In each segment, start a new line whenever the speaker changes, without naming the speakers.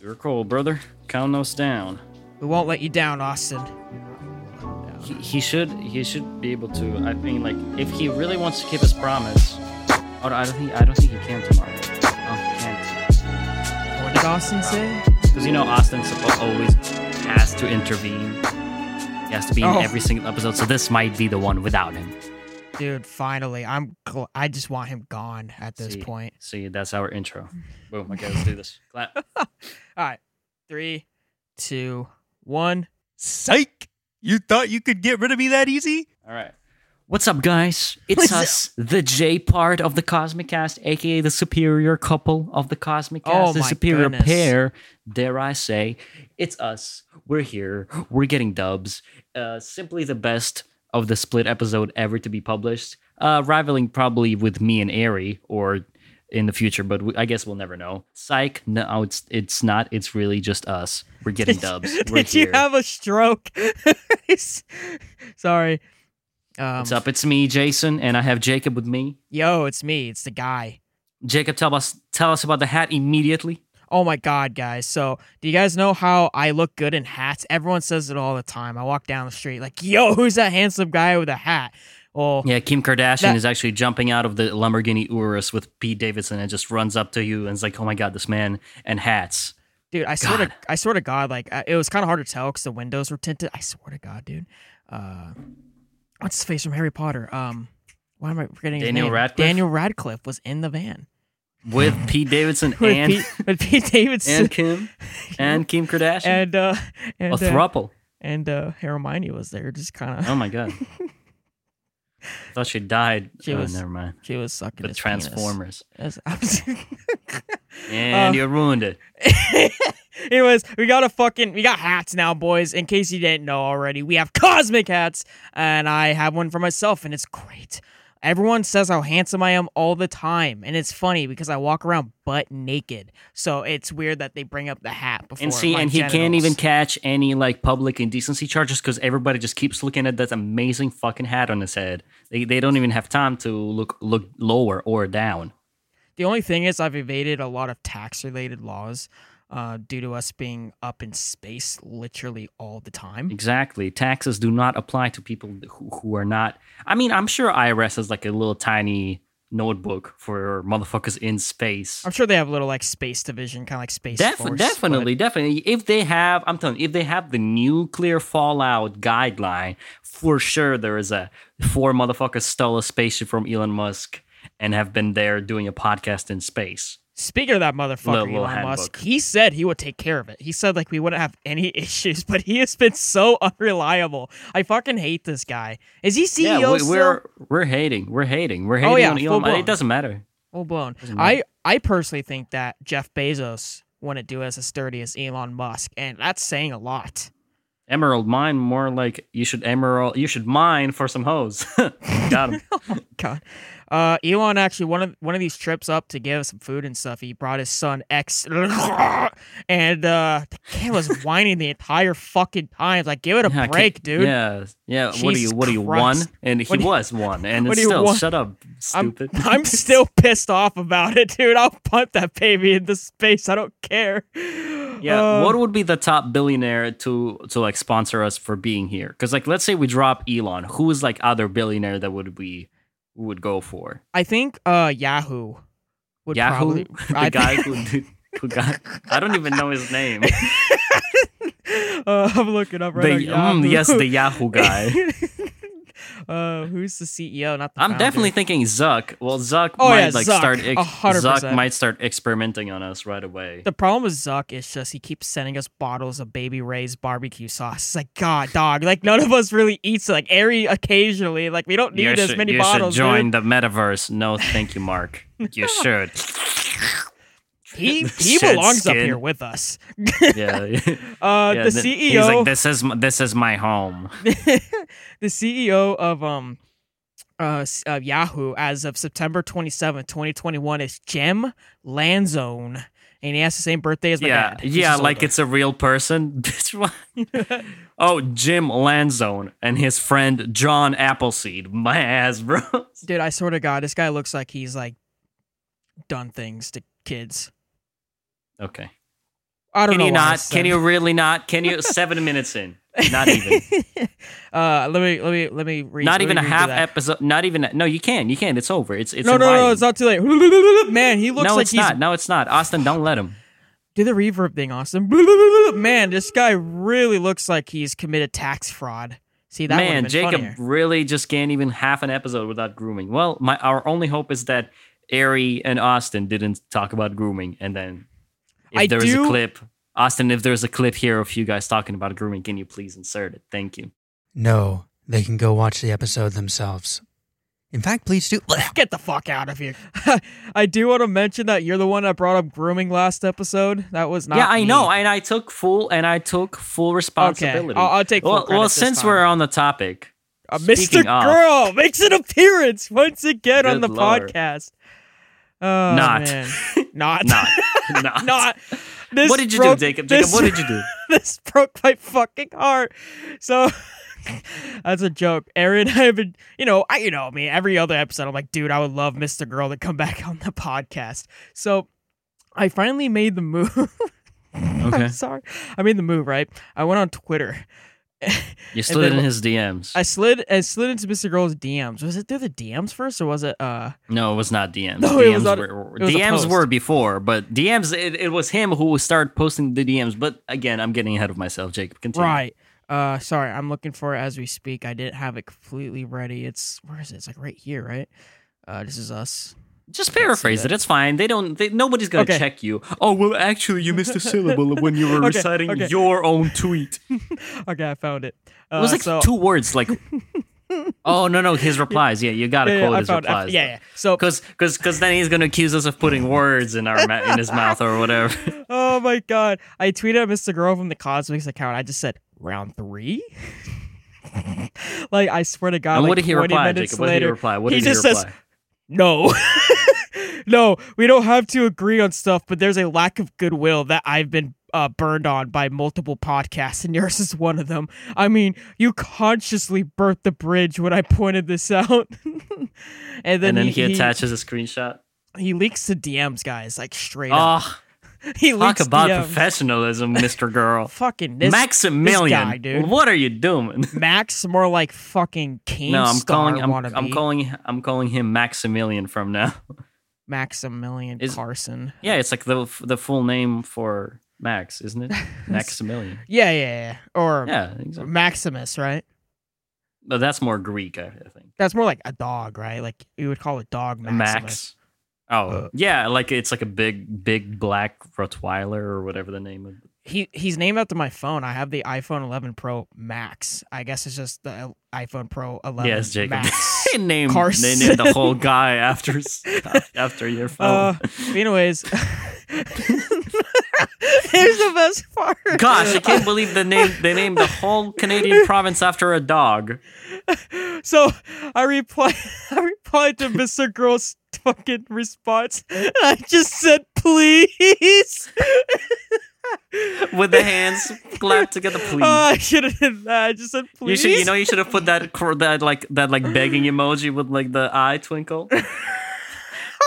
You're cool, brother. Count us down.
We won't let you down, Austin.
He, he should he should be able to. I mean, like, if he really wants to keep his promise. Oh, I don't think I don't think he can tomorrow. Oh, he can't.
What did Austin say?
Because you know Austin always has to intervene. He has to be in
Oh.
every single episode. So this might be the one without him.
Dude, finally, I'm. Gl- I just want him gone at this
See.
point.
See, that's our intro. Boom. Okay, let's do this. Clap.
All right, three, two, one.
Psych! You thought you could get rid of me that easy?
All right. What's up, guys? It's
What's
us, the J part of the Cosmic Cast, aka the superior couple of the Cosmic Cast,
Oh
the superior
goodness.
pair, dare I say. It's us. We're here. We're getting dubs. Uh, simply the best of the split episode ever to be published, uh, rivaling probably with me and Ari, or in the future, but we, I guess we'll never know. Psych, no, it's it's not. It's really just us. We're getting dubs. We're
Did
here.
you have a stroke? Sorry. Um,
What's up? It's me, Jason, and I have Jacob with me.
Yo, it's me. It's the guy.
Jacob, tell us tell us about the hat immediately.
Oh my god, guys. So, do you guys know how I look good in hats? Everyone says it all the time. I walk down the street like, "Yo, who's that handsome guy with a hat?" Well,
Yeah, Kim Kardashian
That-
is actually jumping out of the Lamborghini Urus with Pete Davidson and just runs up to you and is like, "Oh my god, this man and hats."
dude, I swear to
God.
I swear to God, like it was kind of hard to tell because the windows were tinted. I swear to God, dude. Uh, what's his face from Harry Potter? Um, why am I forgetting his
Daniel
name?
Radcliffe?
Daniel Radcliffe was in the van
With Pete Davidson
with
and
Pete, with Pete Davidson
and Kim and Kim Kardashian.
and uh and
a
uh, and uh Hermione was there, just kind of
Oh my god. Thought she died.
She
oh,
was-
never mind.
she was sucking
The. Transformers.
As- I was-
And
Uh,
you ruined it.
Anyways, we got a fucking we got hats now, boys. In case you didn't know already, we have cosmic hats, and I have one for myself, and it's great. Everyone says how handsome I am all the time, and it's funny because I walk around butt naked. So it's weird that they bring up the hat before.
And see, and he can't even catch any like public indecency charges because everybody just keeps looking at that amazing fucking hat on his head. They, they don't even have time to look look lower or down.
The only thing is, I've evaded a lot of tax related laws uh, due to us being up in space literally all the time.
Exactly, taxes do not apply to people who, who are not. I mean, I'm sure IRS has like a little tiny notebook for motherfuckers in space.
I'm sure they have a little like space division, kind of like space
Def-
force. but-
definitely, definitely. If they have, I'm telling you, if they have the nuclear fallout guideline, for sure there is a four motherfuckers stole a spaceship from Elon Musk and have been there doing a podcast in space.
Speaking of that motherfucker,
Little-
Elon Musk, he said he would take care of it. He said like we wouldn't have any issues, but he has been so unreliable. I fucking hate this guy. Is he CEO
yeah, we,
still?
we're we're hating, we're hating, we're oh, hating
Oh, yeah,
on Elon. Musk. It doesn't matter.
Full blown.
Doesn't
I. I personally think that Jeff Bezos wouldn't do as sturdy as Elon Musk, and that's saying a lot.
Emerald mine more like you should emerald. You should mine for some hoes. Got him.
oh my God. Uh, Elon actually one of one of these trips up to give us some food and stuff. He brought his son X, and uh, the kid was whining the entire fucking time. Like, give it a
Yeah,
break, dude.
Yeah, yeah. what do you? What do you one? And he was one, and it's still
want?
shut up,
I'm,
stupid.
I'm still pissed off about it, dude. I'll punt that baby into space. I don't care.
Yeah,
Uh,
what would be the top billionaire to to like sponsor us for being here? Because like, let's say we drop Elon, who is like other billionaire that would we would go for?
I think uh Yahoo would
Yahoo,
probably
the guy who who got I don't even know his name.
uh, I'm looking up right
the
now.
mm, yes, the Yahoo guy.
uh, who's the CEO? Not the
I'm
founder.
definitely thinking Zuck. Well, Zuck
Oh,
might
yeah,
like
Zuck.
start. Ex- Zuck might start experimenting on us right away.
The problem with Zuck is just he keeps sending us bottles of Baby Ray's barbecue sauce. It's like, God, dog. Like none of us really eats. Like Ari occasionally. Like we don't need
you
as
should,
many
you
bottles.
should join
dude.
the metaverse. No, thank you, Mark. You should.
He he belongs up here with us.
Yeah.
Uh,
Yeah,
the
th-
CEO.
He's like, this is this is my home.
the CEO of um uh, uh Yahoo as of September 27th, 2021 is Jim Lanzone. And he has the same birthday as my
yeah,
dad. He's
yeah, like it's a real person. Oh, Jim Lanzone and his friend John Appleseed. My ass, bro.
Dude, I swear to God, this guy looks like he's like done things to kids.
Okay.
I don't
Can
know.
you not? Can you really not? Can you? Seven minutes in, not even,
uh, let me let me let me read.
not even a half episode. Not even. No, you can. You can. It's over. It's it's.
no, no, no, it's not too late. Man, he looks
no,
like
it's
he's
not. No, it's not. Austin, don't let him.
do the reverb thing, Austin. Man, this guy really looks like he's committed tax fraud. See that
Man, Jacob
funnier.
really just can't even half an episode without grooming. Well, my our only hope is that Ari and Austin didn't talk about grooming, and then if
I
there is
do-
a clip, Austin, if there's a clip here of you guys talking about grooming, can you please insert it? Thank you.
No, they can go watch the episode themselves. In fact, please do.
Get the fuck out of here. I do want to mention that you're the one that brought up grooming last episode. That was not
yeah, I
me.
know, and I took full and I took full
Okay,
responsibility.
I'll, I'll take full
well,
credit
well,
this
since
time.
we're on the topic,
Uh, Mr.
speaking of-
Girl makes an appearance once again on the
lord.
podcast. Oh,
Not.
man. not
not, not,
not. This
what did you
broke-
do, Jacob?
this-
Jacob, what did you do?
this broke my fucking heart. So that's a joke. Aaron, I have been, you know, I, you know me. Every other episode, I'm like, dude, I would love Mr. Girl to come back on the podcast. So I finally made the move.
Okay.
I'm sorry. I made the move. Right. I went on Twitter.
You slid
then-
in his DMs.
I slid. I slid into Mr. Girl's DMs. Was it through the DMs first, or was it? uh
No, it was not DMs.
No,
DMs
it was not-
were,
it was
DMs were before, but DMs it, it was him who started posting the DMs. But again, I'm getting ahead of myself. Jacob, continue.
Right. Uh, sorry, I'm looking for it as we speak. I didn't have it completely ready. It's where is it? It's like right here, right? Uh, this is us.
Just paraphrase it. It's fine. They don't. They, nobody's gonna
Okay.
check you. Oh well, actually, you missed a syllable when you were
Okay,
reciting
okay.
your own tweet.
Okay, I found it. Uh,
It was like
so,
two words. Like, oh no, no, his replies. Yeah, you gotta
yeah, yeah,
quote
I
his replies.
yeah, yeah. So,
Because, because, because then he's gonna accuse us of putting words in our ma- in his mouth or whatever.
oh my god, I tweeted at Mr. Girl from the Cosmics account. I just said round three. like I swear to God,
and
like
what did he reply, Jacob? What did he reply? What did
he
did
just
he
says,
reply?
No. no, we don't have to agree on stuff, but there's a lack of goodwill that I've been uh, burned on by multiple podcasts, and yours is one of them. I mean, you consciously burnt the bridge when I pointed this out. and then,
and then
he,
he, attaches a screenshot.
he leaks to DMs, guys, like straight up. He
talk about
DMs.
Um, professionalism, Mister Girl.
Fucking this
Maximilian,
guy, dude.
what are you doing?
Max more like fucking King
no, I'm calling. I'm. I'm calling. I'm calling him Maximilian from now.
Maximilian
Is-
Carson.
Yeah, it's like the the full name for Max, isn't it? Maximilian.
Yeah, yeah, yeah. Or
Yeah, exactly.
Maximus, right?
But that's more Greek, I I think.
That's more like a dog, right? Like you would call a dog Maximus.
Max. Oh,
Uh,
yeah, like it's like a big, big black Rottweiler or whatever the name of.
He he's named after my phone. I have the iPhone 11 Pro Max. I guess it's just the iPhone Pro 11
Yes, Jacob.
Max.
they named
Carson.
they named the whole guy after after your
uh,
phone.
anyways, here's the best part.
Gosh, I can't believe the name they named the whole Canadian province after a dog.
So I replied. I replied to Mr. Girl's fucking response. And I just said, "Please."
With the hands clapped together, please.
Oh, I should have did that. I just said, please.
you should, you know, you should have put that that like that like begging emoji with like the eye twinkle.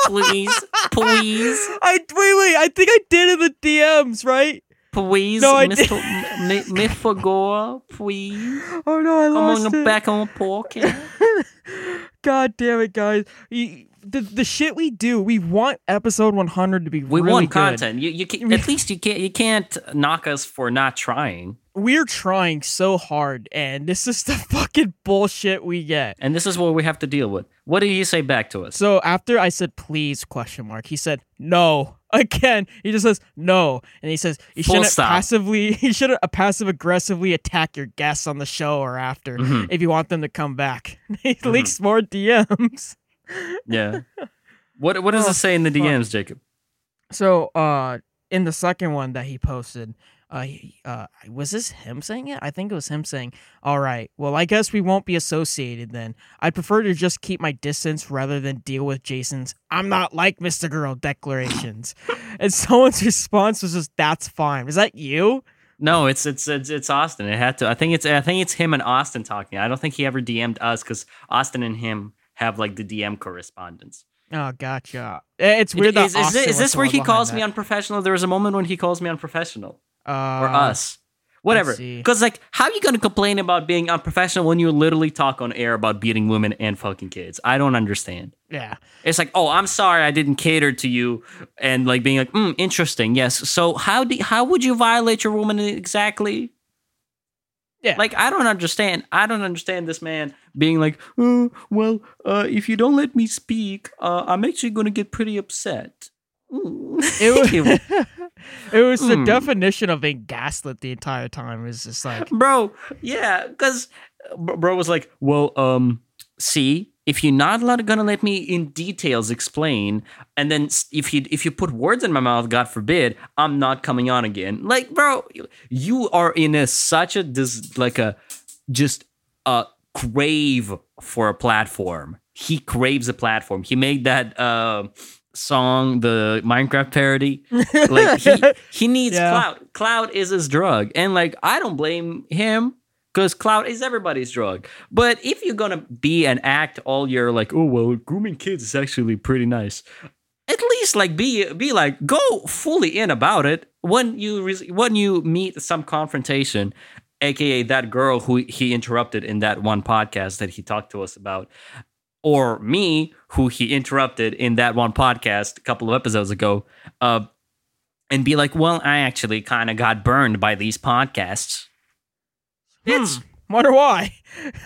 please, please,
I wait, wait. I think I did in the DMs, right?
please,
No,
Mr. M- M- Mr. Gore, please,
Oh no, I lost come
on
it.
back on pocket.
God damn it, guys! You- the the shit we do, we want episode 100 to be
We
really
want
good.
content. You, you can, at least you can't you can't knock us for not trying.
We're trying so hard, and this is the fucking bullshit we get.
And this is what we have to deal with. What did you say back to us?
So after I said please question mark, he said no again. He just says no, and he says you
Full
shouldn't
stop.
passively you shouldn't passive aggressively attack your guests on the show or after
Mhm.
if you want them to come back. he leaks more DMs.
Yeah. What what does
Oh,
it say in the
fuck.
DMs, Jacob?
So uh in the second one that he posted, uh, uh was this him saying it? I think it was him saying, "All right, well, I guess we won't be associated then. I'd prefer to just keep my distance rather than deal with Jason's I'm not like Mr. Girl declarations." and someone's response was just, "That's fine." Is that you?
No, it's it's it's it's Austin. It had to. I think it's I think it's him and Austin talking. I don't think he ever DM'd us because Austin and him have like the DM correspondence.
Oh, gotcha. Eh, It's weird that
is, is, this, is this where he calls me unprofessional? There was a moment when he calls me unprofessional.
Uh,
or us. Whatever. Because, like, how are you going to complain about being unprofessional when you literally talk on air about beating women and fucking kids? I don't understand.
Yeah.
It's like, oh, I'm sorry I didn't cater to you, and like being like, mm, interesting, yes. So how do how would you violate your woman exactly?
Yeah.
Like I don't understand. I don't understand this man being like, oh, well, uh, if you don't let me speak, uh, I'm actually going to get pretty upset. Mm.
It was, it was the
Hmm.
definition of being gaslit the entire time. It was just like,
bro yeah because bro was like well um see if you're not gonna let me in details explain and then if you if you put words in my mouth god forbid i'm not coming on again like bro you are in a such a dis like a just a crave for a platform he craves a platform he made that uh song the minecraft parody like he, he needs
Yeah.
clout. Clout is his drug. And like i don't blame him because clout is everybody's drug. But if you're gonna be and act all your like oh well grooming kids is actually pretty nice at least like be be like go fully in about it. When you re- when you meet some confrontation aka that girl who he interrupted in that one podcast that he talked to us about or me who he interrupted in that one podcast a couple of episodes ago uh and be like well i actually kind of got burned by these podcasts it's
hmm, wonder why.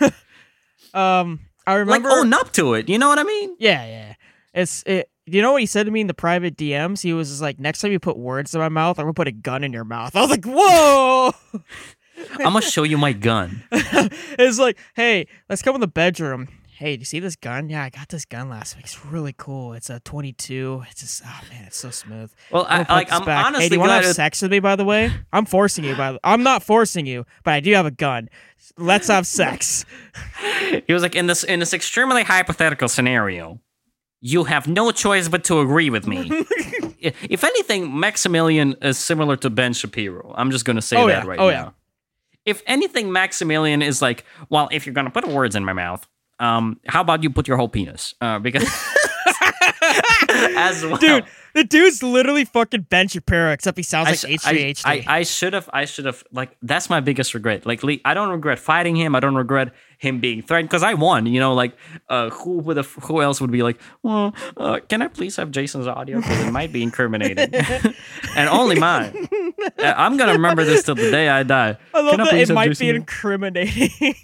um, I remember.
like own up to it you know what i mean
Yeah, yeah. It's it. You know what he said to me in the private DMs? He was like, "Next time you put words in my mouth, I'm gonna put a gun in your mouth." I was like, "Whoa!"
i'm gonna show you my gun
it's like, "Hey, let's come in the bedroom." Hey, do you see this gun? Yeah, I got this gun last week. It's really cool. It's a 22. It's just, oh man, it's so smooth.
well I, like i'm
back.
honestly
Hey, do you want to have
it-
sex with me? By the way, I'm forcing you. By the, I'm not forcing you, but I do have a gun. Let's have sex.
he was like in this in this extremely hypothetical scenario you have no choice but to agree with me if anything maximilian is similar to ben shapiro i'm just gonna say
Oh,
that
yeah.
right
Oh,
now
yeah.
if anything maximilian is like well if you're gonna put words in my mouth um how about you put your whole penis uh because as well
Dude, the dude's literally fucking Ben Shapiro, except he sounds
I
like
sh-
H3H3.
I, I, I should have I should have like that's my biggest regret. Like Lee, I don't regret fighting him. I don't regret him being threatened because I won. You know, like uh, who would have, who else would be like, well, uh, can I please have Jason's audio because it might be incriminating, and only mine. Uh, I'm gonna remember this till the day I die.
I love
Can
that
please
it
have
might be incriminating.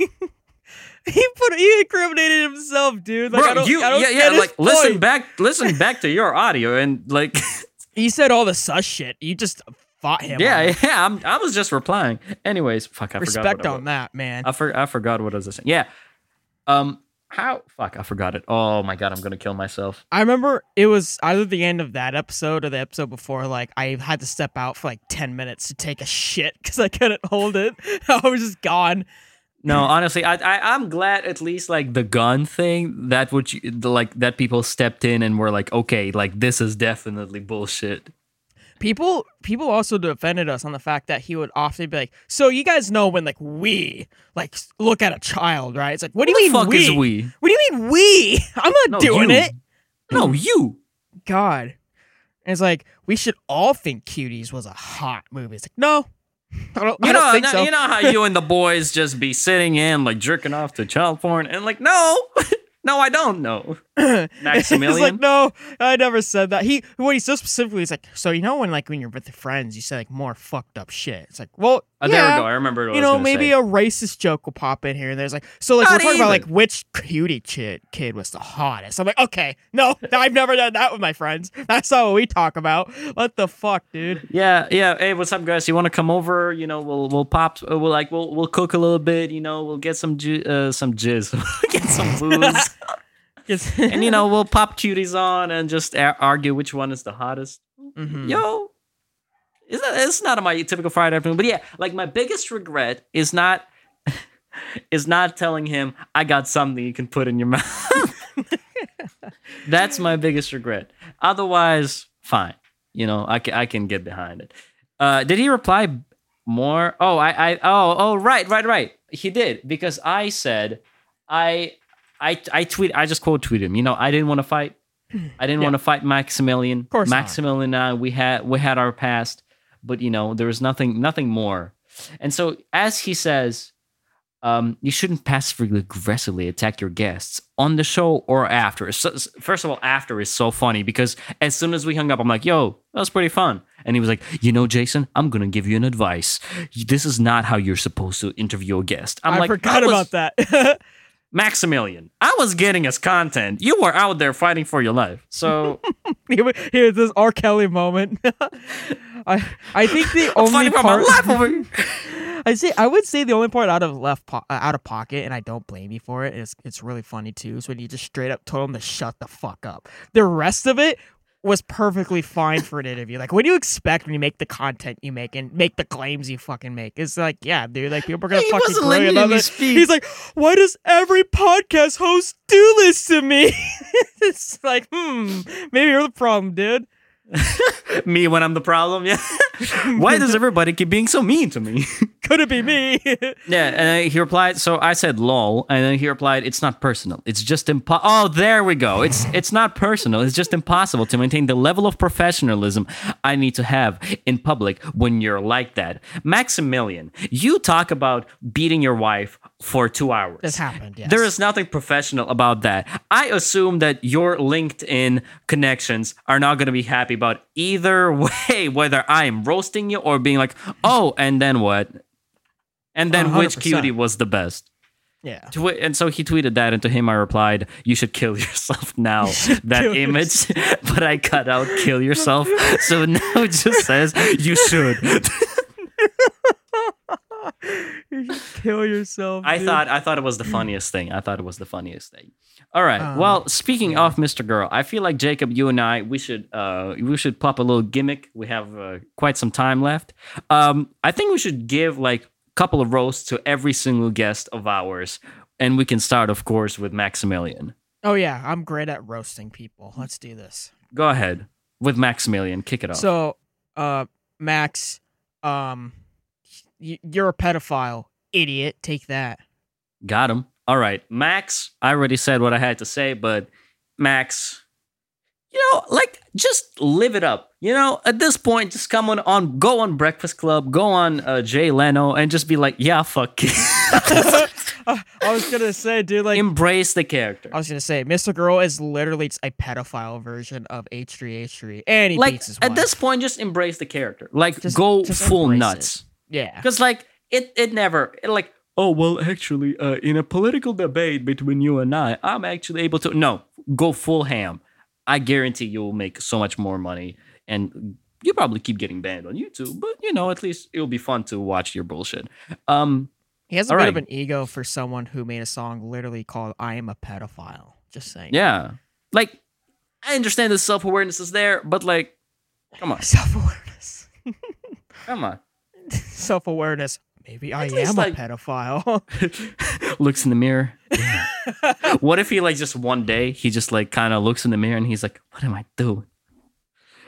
he put he incriminated himself, dude. Like, I
Bro,
don't,
you
I don't
yeah yeah like listen
point.
back listen back to your audio and like
He said all the sus shit. You just fought him.
yeah yeah I'm, I was just replying. Anyways, fuck I forgot.
Respect
I
on that, man.
I, for, I forgot what I was saying. Yeah. Um. How? Fuck. I forgot it. Oh my god. I'm gonna kill myself.
I remember it was either the end of that episode or the episode before. Like I had to step out for like ten minutes to take a shit because I couldn't hold it. I was just gone.
No, honestly, I, I I'm glad at least like the gun thing that would you, like that people stepped in and were like, okay, like this is definitely bullshit.
People people also defended us on the fact that he would often be like, "So you guys know when like we like look at a child, right? It's like, what do you
the
mean
fuck
we?
is we?
What do you mean we? I'm not
No,
doing
you.
it.
No, you.
God. And it's like we should all think Cuties was a hot movie. It's like no, I don't.
You
I don't
know,
think
no-
so.
you know how you and the boys just be sitting in like jerking off to child porn and like, no, no, I don't know. Maximilian.
like no, I never said that. He what he so specifically is like. So you know when like when you're with your friends, you say like more fucked up shit. It's like well,
Oh,
yeah,
there we go. I remember. What
You
I was
know, maybe
say.
a racist joke will pop in here and there's like so like
Not
we're talking about like which cutie kid kid was the hottest. I'm like, okay, no, I've never done that with my friends. That's not what we talk about. What the fuck, dude?
Yeah, yeah. Hey, what's up, guys? You want to come over? You know, we'll we'll pop. uh, We'll like we'll we'll cook a little bit. You know, we'll get some ju- uh, some jizz, get some booze,
Just-
and you know, we'll pop cuties on and just a- argue which one is the hottest.
Mhm.
Yo, is that it's not my typical Friday afternoon, but yeah, like my biggest regret is not is not telling him I got something you can put in your mouth. That's my biggest regret. Otherwise, fine. You know, I can I can get behind it. Uh, did he reply more? Oh, I I oh oh right right right. He did because I said I I I tweet I just quote tweeted him. You know, I didn't want to fight. I didn't
Yeah.
want to fight Maximilian.
course not.
Maximilian and I we had we had our past, but you know there was nothing nothing more. And so as he says, um, you shouldn't passively aggressively attack your guests on the show or after. So, first of all, after is so funny because as soon as we hung up, I'm like, "Yo, that was pretty fun." And he was like, "You know, Jason, I'm gonna give you an advice. This is not how you're supposed to interview a guest." I'm
I
like,
forgot
"I was-
about that.
Maximilian, I was getting us content. You were out there fighting for your life. So
Here's this R. Kelly moment. I I think the
I'm
only
fighting for my
part. I say I would say the only part out of left po- uh, out of pocket, and I don't blame you for it. it. Is it's really funny too. Is when you just straight up told him to shut the fuck up. The rest of it was perfectly fine for an interview. Like, what do you expect when you make the content you make and make the claims you fucking make? It's like, yeah, dude, like people are gonna
He
fucking
wasn't
grill you about
me
it.
speak.
He's like, why does every podcast host do this to me? it's like, hmm, maybe you're the problem, dude.
me when I'm the problem. Yeah. Why does everybody keep being so mean to me?
Could it be me?
yeah. And he replied. So I said lol, and then he replied, "It's not personal. It's just impo." Oh, there we go. It's it's not personal. It's just impossible to maintain the level of professionalism I need to have in public when you're like that. Maximilian, you talk about beating your wife for two hours.
this happened. Yes.
There is nothing professional about that. I assume that your LinkedIn connections are not going to be happy about either way, whether I am roasting you or being like, oh, and then what? And then which
100%.
cutie was the best?
yeah.
And so he tweeted that, and to him I replied, "You should kill yourself now." that image, but I cut out "kill yourself," so now it just says "you should."
You should kill yourself.
I
dude.
thought I thought it was the funniest thing. I thought it was the funniest thing. All right.
Um,
well, speaking of Mr. Girl, I feel like Jacob, you and I, we should uh we should pop a little gimmick. We have uh, quite some time left. Um, I think we should give like a couple of roasts to every single guest of ours, and we can start, of course, with Maximilian.
Oh yeah, I'm great at roasting people. Let's do this.
Go ahead with Maximilian. Kick it off.
So, uh, Max, um, you're a pedophile, idiot. Take that.
Got him. All right, Max. I already said what I had to say, but Max, you know, like just live it up. You know, at this point, just come on, on go on Breakfast Club, go on uh, Jay Leno, and just be like, yeah, fuck. it."
I was gonna say, dude, like.
Embrace the character.
I was gonna say, Mr. Girl is literally a pedophile version of H3H3, and he
Like
beats his
at this point, just embrace the character. Like
Just-
go
just
full
embrace
nuts.
yeah,
Because like it, it never it like. Oh well, actually, uh, in a political debate between you and I, I'm actually able to no go full ham. I guarantee you will make so much more money, and you probably keep getting banned on YouTube. But you know, at least it'll be fun to watch your bullshit. Um,
he has a bit
right.
of an ego for someone who made a song literally called "I Am a Pedophile." Just saying.
yeah, like I understand the self awareness is there, but like, come on,
Self awareness.
come on.
Self awareness. Maybe I am
like-
a pedophile.
looks in the mirror. what if he like just one day he just like kind of looks in the mirror and he's like, "What am I doing?"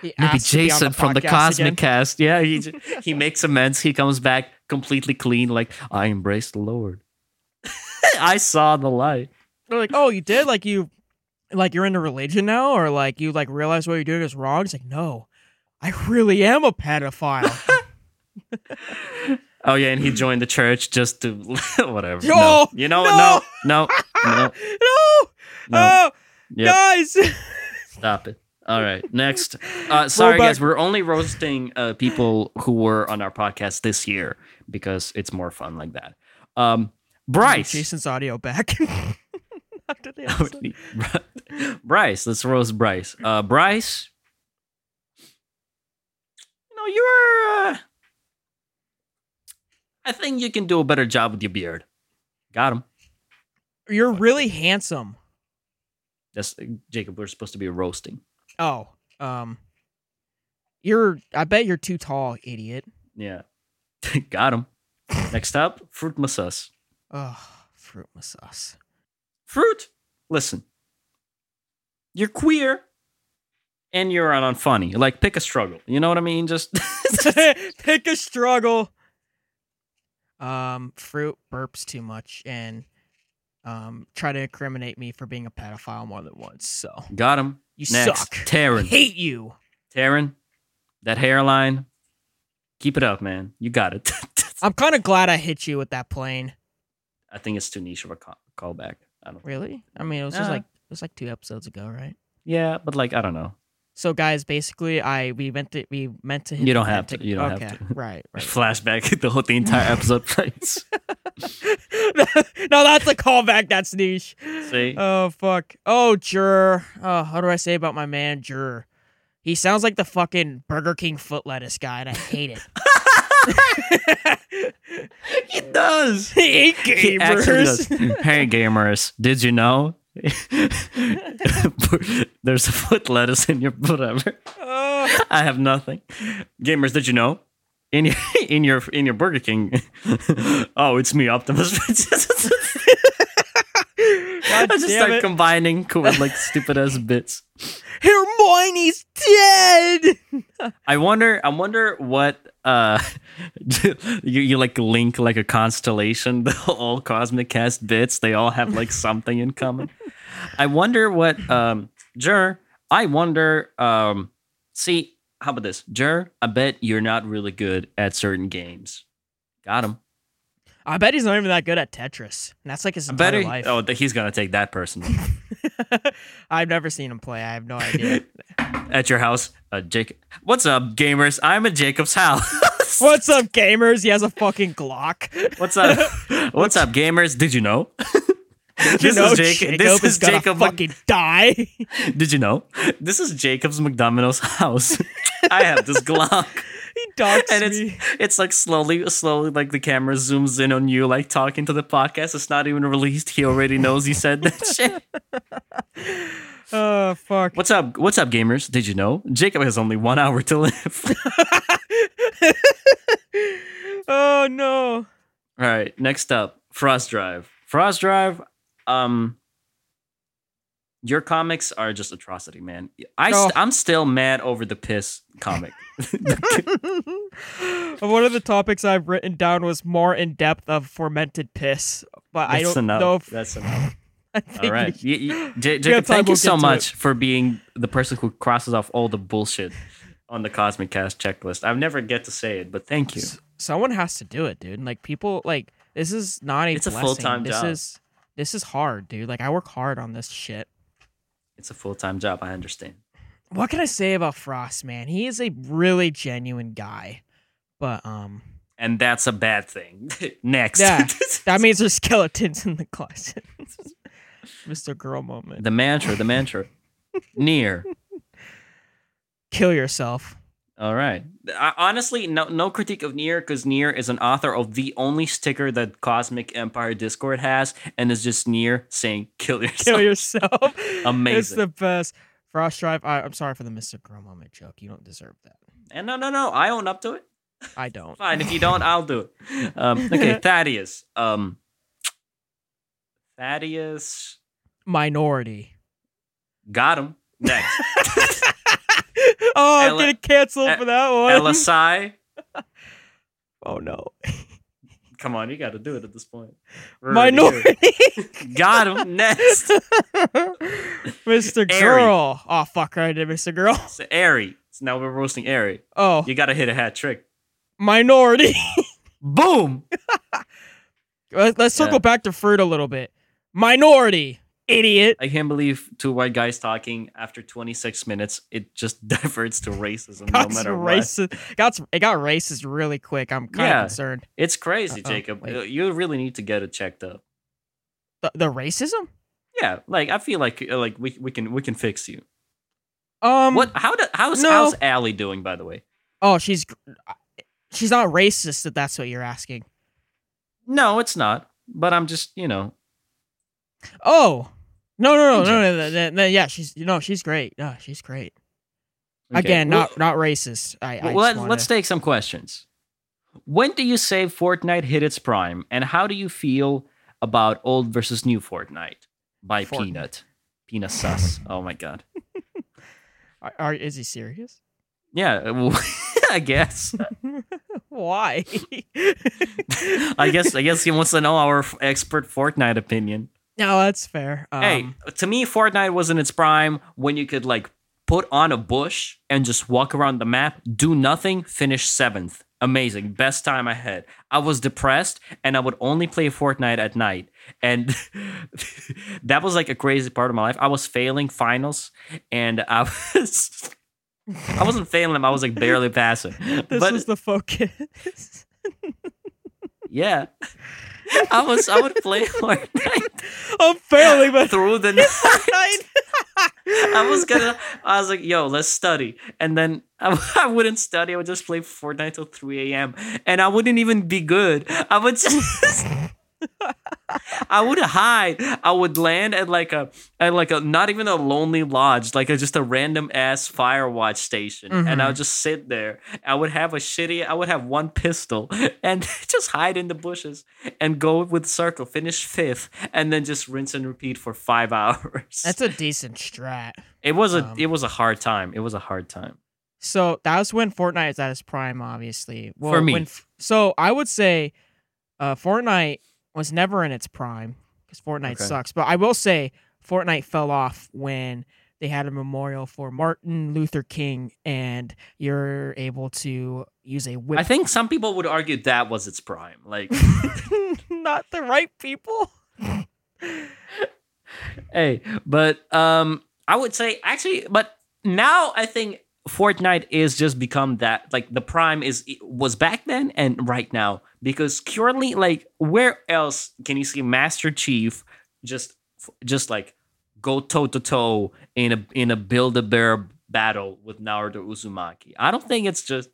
Maybe
asked to be on
Jason from the Cosmic
again.
Cast. Yeah, he j- he makes amends. He comes back completely clean. Like I embrace the Lord. I saw the light.
They're like, "Oh, you did? Like you, like you're into religion now, or like you like realize what you're doing is wrong?" It's like, no, I really am a pedophile.
Oh yeah, and he joined the church just to whatever.
Yo,
no. You know what?
no.
No, no, no,
no,
no.
oh,
Yep,
guys.
stop it. All right, next. Uh, sorry, guys, we're only roasting uh, people who were on our podcast this year because it's more fun like that. Um, Bryce.
Jason's audio back. After the episode.
Bryce, let's roast Bryce. Uh, Bryce, you know you're. Uh, I think you can do a better job with your beard. Got him.
You're really handsome.
That's Jacob. We're supposed to be roasting.
Oh, um, you're. I bet you're too tall, idiot.
Yeah, got him. Next up, fruit massas.
Oh, fruit massage.
Fruit. Listen, you're queer, and you're unfunny. Like pick a struggle. You know what I mean? Just
Pick a struggle. Um, fruit burps too much and um try to incriminate me for being a pedophile more than once. So
got him.
you
Next,
suck. I
Taryn.
hate you.
Taryn, that hairline. Keep it up, man. You got it.
I'm kind of glad I hit you with that plane.
I think it's too niche of a call- callback. I don't.
Really? I mean, it was just
Uh.
like it was like two episodes ago, right?
Yeah, but like I don't know.
So guys, basically, I we meant to we meant to. Hit
You don't have to. You don't have to.
Right, right.
Flashback. The whole the entire episode plays.
no, that's a callback. That's niche.
See?
Oh fuck. Oh, Jur. Oh, how do I say about my man Jur? He sounds like the fucking Burger King foot lettuce guy, and I hate it.
he does.
hey
He actually does.
gamers.
Hey gamers, did you know? There's a foot lettuce in your whatever.
Oh,
I have nothing. Gamers, did you know? In your in your in your Burger King. oh, it's me, Optimus. I just start
it.
combining with like stupid ass bits.
Hermione's dead.
I wonder. I wonder what uh you, you like link like a constellation. The all cosmic cast bits. They all have like something in common. I wonder what um Jur. I wonder um. See, how about this, Jur? I bet you're not really good at certain games. Got him.
I bet he's not even that good at Tetris. And that's like his
I
entire
he,
life.
oh he's gonna take that person
I've never seen him play. I have no idea.
at your house. Uh, Jacob, what's up, gamers? I'm at Jacob's house.
What's up, gamers? He has a fucking Glock.
What's up? What's up, gamers? Did you know?
Did you
This
know
is Jacob-
Jacob
this
is
is Jacob
fucking die?
Did you know? This is Jacob's McDomino's house. I have this Glock. And it's
me.
it's like slowly, slowly, like the camera zooms in on you, like talking to the podcast. It's not even released. He already knows he said that shit.
Oh fuck.
What's up? What's up, gamers? Did you know Jacob has only one hour to live?
oh no.
All right, next up, Frost Drive. Frost Drive, um your comics are just atrocity, man. I oh. st-
Oh.
I'm still mad over the piss comic.
One of the topics I've written down was more in depth of fermented piss, but I don't
enough.
know if
That's enough. All right, you, you, J- Jacob,
time,
thank you
we'll
so
get to
much for being the person who crosses off all the bullshit on the Cosmic Cast checklist. I never get to say it, but thank you.
S- Someone has to do it, dude. Like people, like this is not a
It's a full-time
This
job.
is this is hard, dude. Like I work hard on this shit.
It's a full time job. I understand.
What can I say about Frost, man? He is a really genuine guy, but um,
And that's a bad thing. Next.
Yeah. that means there's skeletons in the closet. Mr. Girl moment.
the mantra, the mantra. Nier.
Kill yourself.
All right. I, honestly, no no critique of Nier because Nier is an author of the only sticker that Cosmic Empire Discord has, and is just Nier saying "kill yourself."
Kill yourself.
Amazing.
It's the best. Frost Drive. I, I'm sorry for the Mr. Girl moment joke. You don't deserve that.
And no, no, no. I own up to it.
I don't.
Fine. If you don't, I'll do it. Um, okay, Thaddeus. Um, Thaddeus
Minority.
got him. Next,
oh, I'm
Ella-
getting canceled for that one.
Elisai.
oh no.
Come on, you got to do it at this point. We're.
Minority.
Got him. Next,
Mr.
Ari.
Girl. Oh fuck, I did Mr. Girl.
so Ari. So now we're roasting Ari.
Oh,
You got to hit a hat trick.
minority.
Boom.
Let- Let's circle
Yeah.
back to fruit a little bit. Minority. Idiot.
I can't believe two white guys talking after 26 minutes. It just diverts to racism
Got
no matter what.
racist. Got it got racist really quick. I'm kind of concerned.
It's crazy,
Uh-oh,
Jacob.
wait.
Uh, You really need to get it checked up.
The, the racism?
Yeah, like I feel like uh, like we we can we can fix you.
Um.
What? How do, how's
no.
how's Allie doing? By the way,
Oh, she's she's not racist. If that's what you're asking.
no, it's not. But I'm just you know
Oh. No, no, no, no, no, no, no, no, Yeah, she's no, she's great. Yeah, she's great.
okay.
Again,
Well-
not not racist. I, I
Well,
just
let,
wanna-
let's take some questions. When do you say Fortnite hit its prime, and how do you feel about old versus new Fortnite by
Fortnite.
Peanut? Peanut sus. Oh my god.
Are, are is he serious?
Yeah, well, I guess.
Why?
I guess. I guess he wants to know our expert Fortnite opinion.
No, that's fair. Um,
hey, to me, Fortnite was in its prime when you could like put on a bush and just walk around the map, do nothing, finish seventh Amazing. Best time I had. I was depressed and I would only play Fortnite at night. And that was like a crazy part of my life. I was failing finals and I was I wasn't failing them, I was like barely passing.
This
but
was the focus.
yeah. I was I would play Fortnite
I'm failing, but
through the night.
I,
was gonna. I was like, "Yo, let's study," and then I, I wouldn't study. I would just play Fortnite till three a.m. and I wouldn't even be good. I would just. I would hide. I would land at like a at like a not even a lonely lodge, like a, just a random ass fire watch station, and I would just sit there. I would have a shitty. I would have one pistol and just hide in the bushes and go with circle, finish fifth, and then just rinse and repeat for five hours.
That's a decent strat.
It was a
Um,
it was a hard time. It was a hard time.
So that was when Fortnite is at its prime, obviously. Well,
For me.
when so I would say uh, Fortnite was never in its prime because Fortnite
Okay.
sucks. But I will say Fortnite fell off when they had a memorial for Martin Luther King, and you're able to use a whip.
I think some people would argue that was its prime. Like,
Not the right people.
hey, but um, I would say actually, but now I think Fortnite is just become that. Like the prime is was back then and right now because currently, like, where else can you see Master Chief just just like go toe to toe in a in a build a bear battle with Naruto Uzumaki? I don't think it's just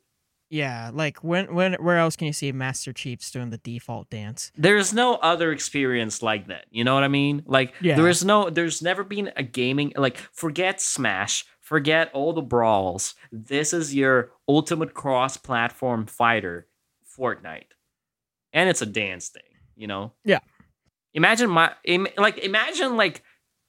Yeah, like when when where else can you see Master Chiefs doing the default dance?
there's no other experience like that. You know what I mean? Like
Yeah.
there is no there's never been a gaming like forget Smash, forget all the brawls. This is your ultimate cross-platform fighter, Fortnite. And it's a dance thing, you know?
Yeah.
Imagine my im, like imagine like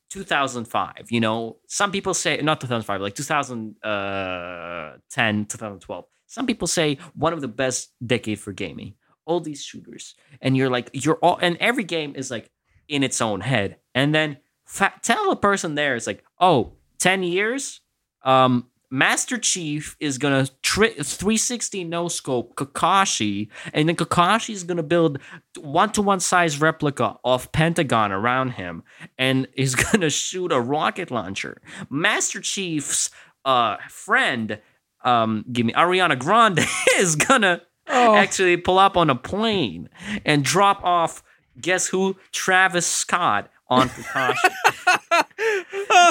2005, you know? Some people say not 2005, like 2010, uh, 2012. Some people say one of the best decade for gaming all these shooters and you're like you're all and every game is like in its own head and then fa- tell a person there it's like oh 10 years um master chief is gonna tri- 360 no scope kakashi and then kakashi is gonna build one-to-one size replica of pentagon around him and is gonna shoot a rocket launcher master chief's uh friend um give me ariana grande is gonna
Oh,
actually pull up on a plane and drop off guess who Travis Scott on Kakashi.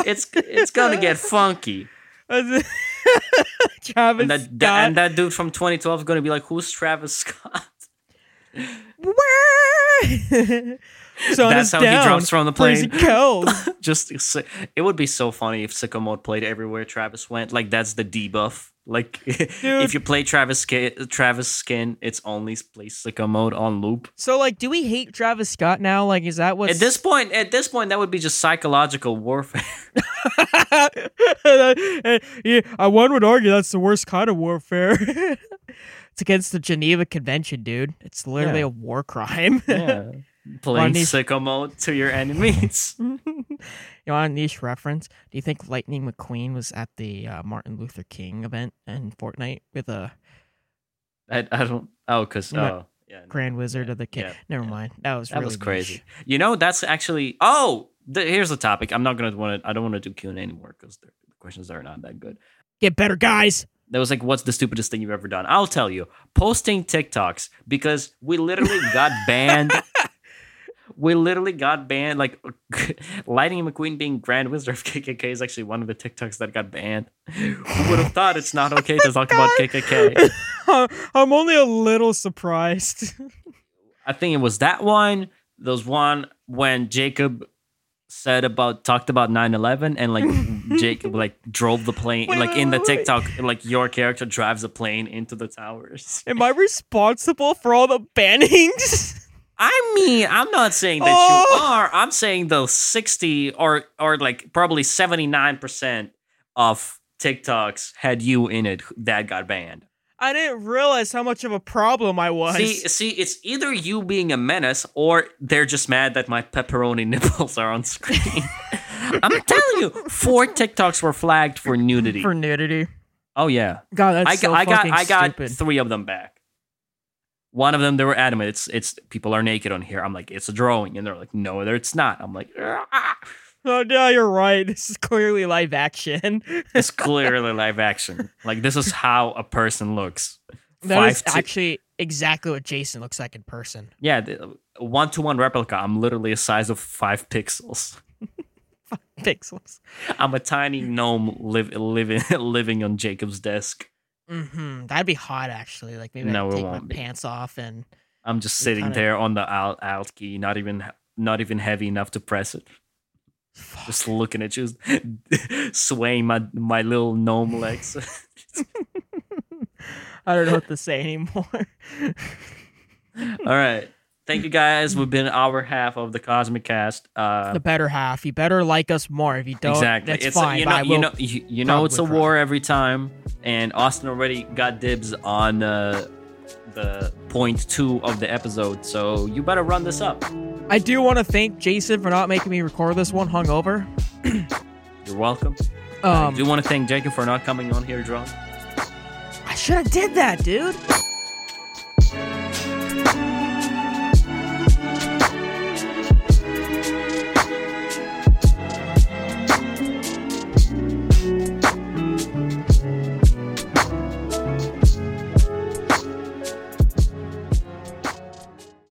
it's it's gonna get funky.
Travis
And that,
Scott.
that- and that dude from 2012 is gonna be like, who's Travis Scott?
Sun
That's how he drops from the plane. Just it would be so funny if sicko mode played everywhere Travis went. Like that's the debuff. Like if you play Travis Travis skin, it's only play sicko mode on loop.
so, like, do we hate Travis Scott now? Like, is that what?
At this point, at this point, that would be just psychological warfare.
yeah, I one would argue that's the worst kind of warfare. it's against the Geneva Convention, dude. It's literally
Yeah.
a war crime.
Yeah. Playing
Ronnie-
sicko mode to your enemies.
you want a niche reference? Do you think Lightning McQueen was at the uh, Martin Luther King event in Fortnite with a
I, I don't. Oh, because
No.
oh yeah. no.
Grand Wizard of the King?
yeah,
Never
yeah.
mind. That was
That
really
was crazy.
niche.
You know, that's actually. Oh, the, here's the topic. I'm not gonna want to. I don't want to do Q and A anymore because the questions are not that good.
Get better, guys.
That was like, what's the stupidest thing you've ever done? I'll tell you. Posting TikToks because we literally got banned. We literally got banned. Like Lightning McQueen being Grand Wizard of KKK is actually one of the TikToks that got banned. Who would have thought it's not okay to talk about KKK?
I'm only a little surprised.
I think it was that one. There was one when Jacob said about talked about 9-11 and like jake like drove the plane
Wait,
like in the
wait, wait.
TikTok like your character drives a plane into the towers.
Am I responsible for all the bannings?
I mean, I'm not saying that
Oh.
you are. I'm saying the 60 or or like probably 79% of TikToks had you in it that got banned.
I didn't realize how much of a problem I was.
See, see, it's either you being a menace or they're just mad that my pepperoni nipples are on screen. I'm telling you, four TikToks were flagged for nudity.
for nudity.
oh yeah,
God, that's
I
so
got, I got,
fucking
I got
stupid.
three of them back. one of them they were adamant it's it's people are naked on here i'm like it's a drawing and they're like no it's not i'm like "Ah."
Oh no, you're right. This is clearly live action.
it's clearly live action like this is how a person looks
That is
Five to-
actually exactly what Jason looks like in person.
yeah one to one replica i'm literally a size of five pixels
Pixels.
i'm a tiny gnome live, living living on jacob's desk
Mm-hmm. That'd be hot, actually. Like maybe
No,
I take my
be.
pants off and
i'm just sitting
kinda-
there on the alt, alt key not even not even heavy enough to press it just looking at you swaying my my little gnome legs
I don't know what to say anymore.
All right. Thank you guys. We've been our half of the Cosmic Cast. Uh,
the better half. You better like us more. If you don't,
exactly.
that's
it's a- you know, you know, you, you know, it's a war every time. And Austin already got dibs on uh, the point two of the episode, so you better run this up.
I do want to thank Jason for not making me record this one hungover.
You're welcome.
Um,
I do want to thank Jacob for not coming on here drunk.
I should have did that, dude.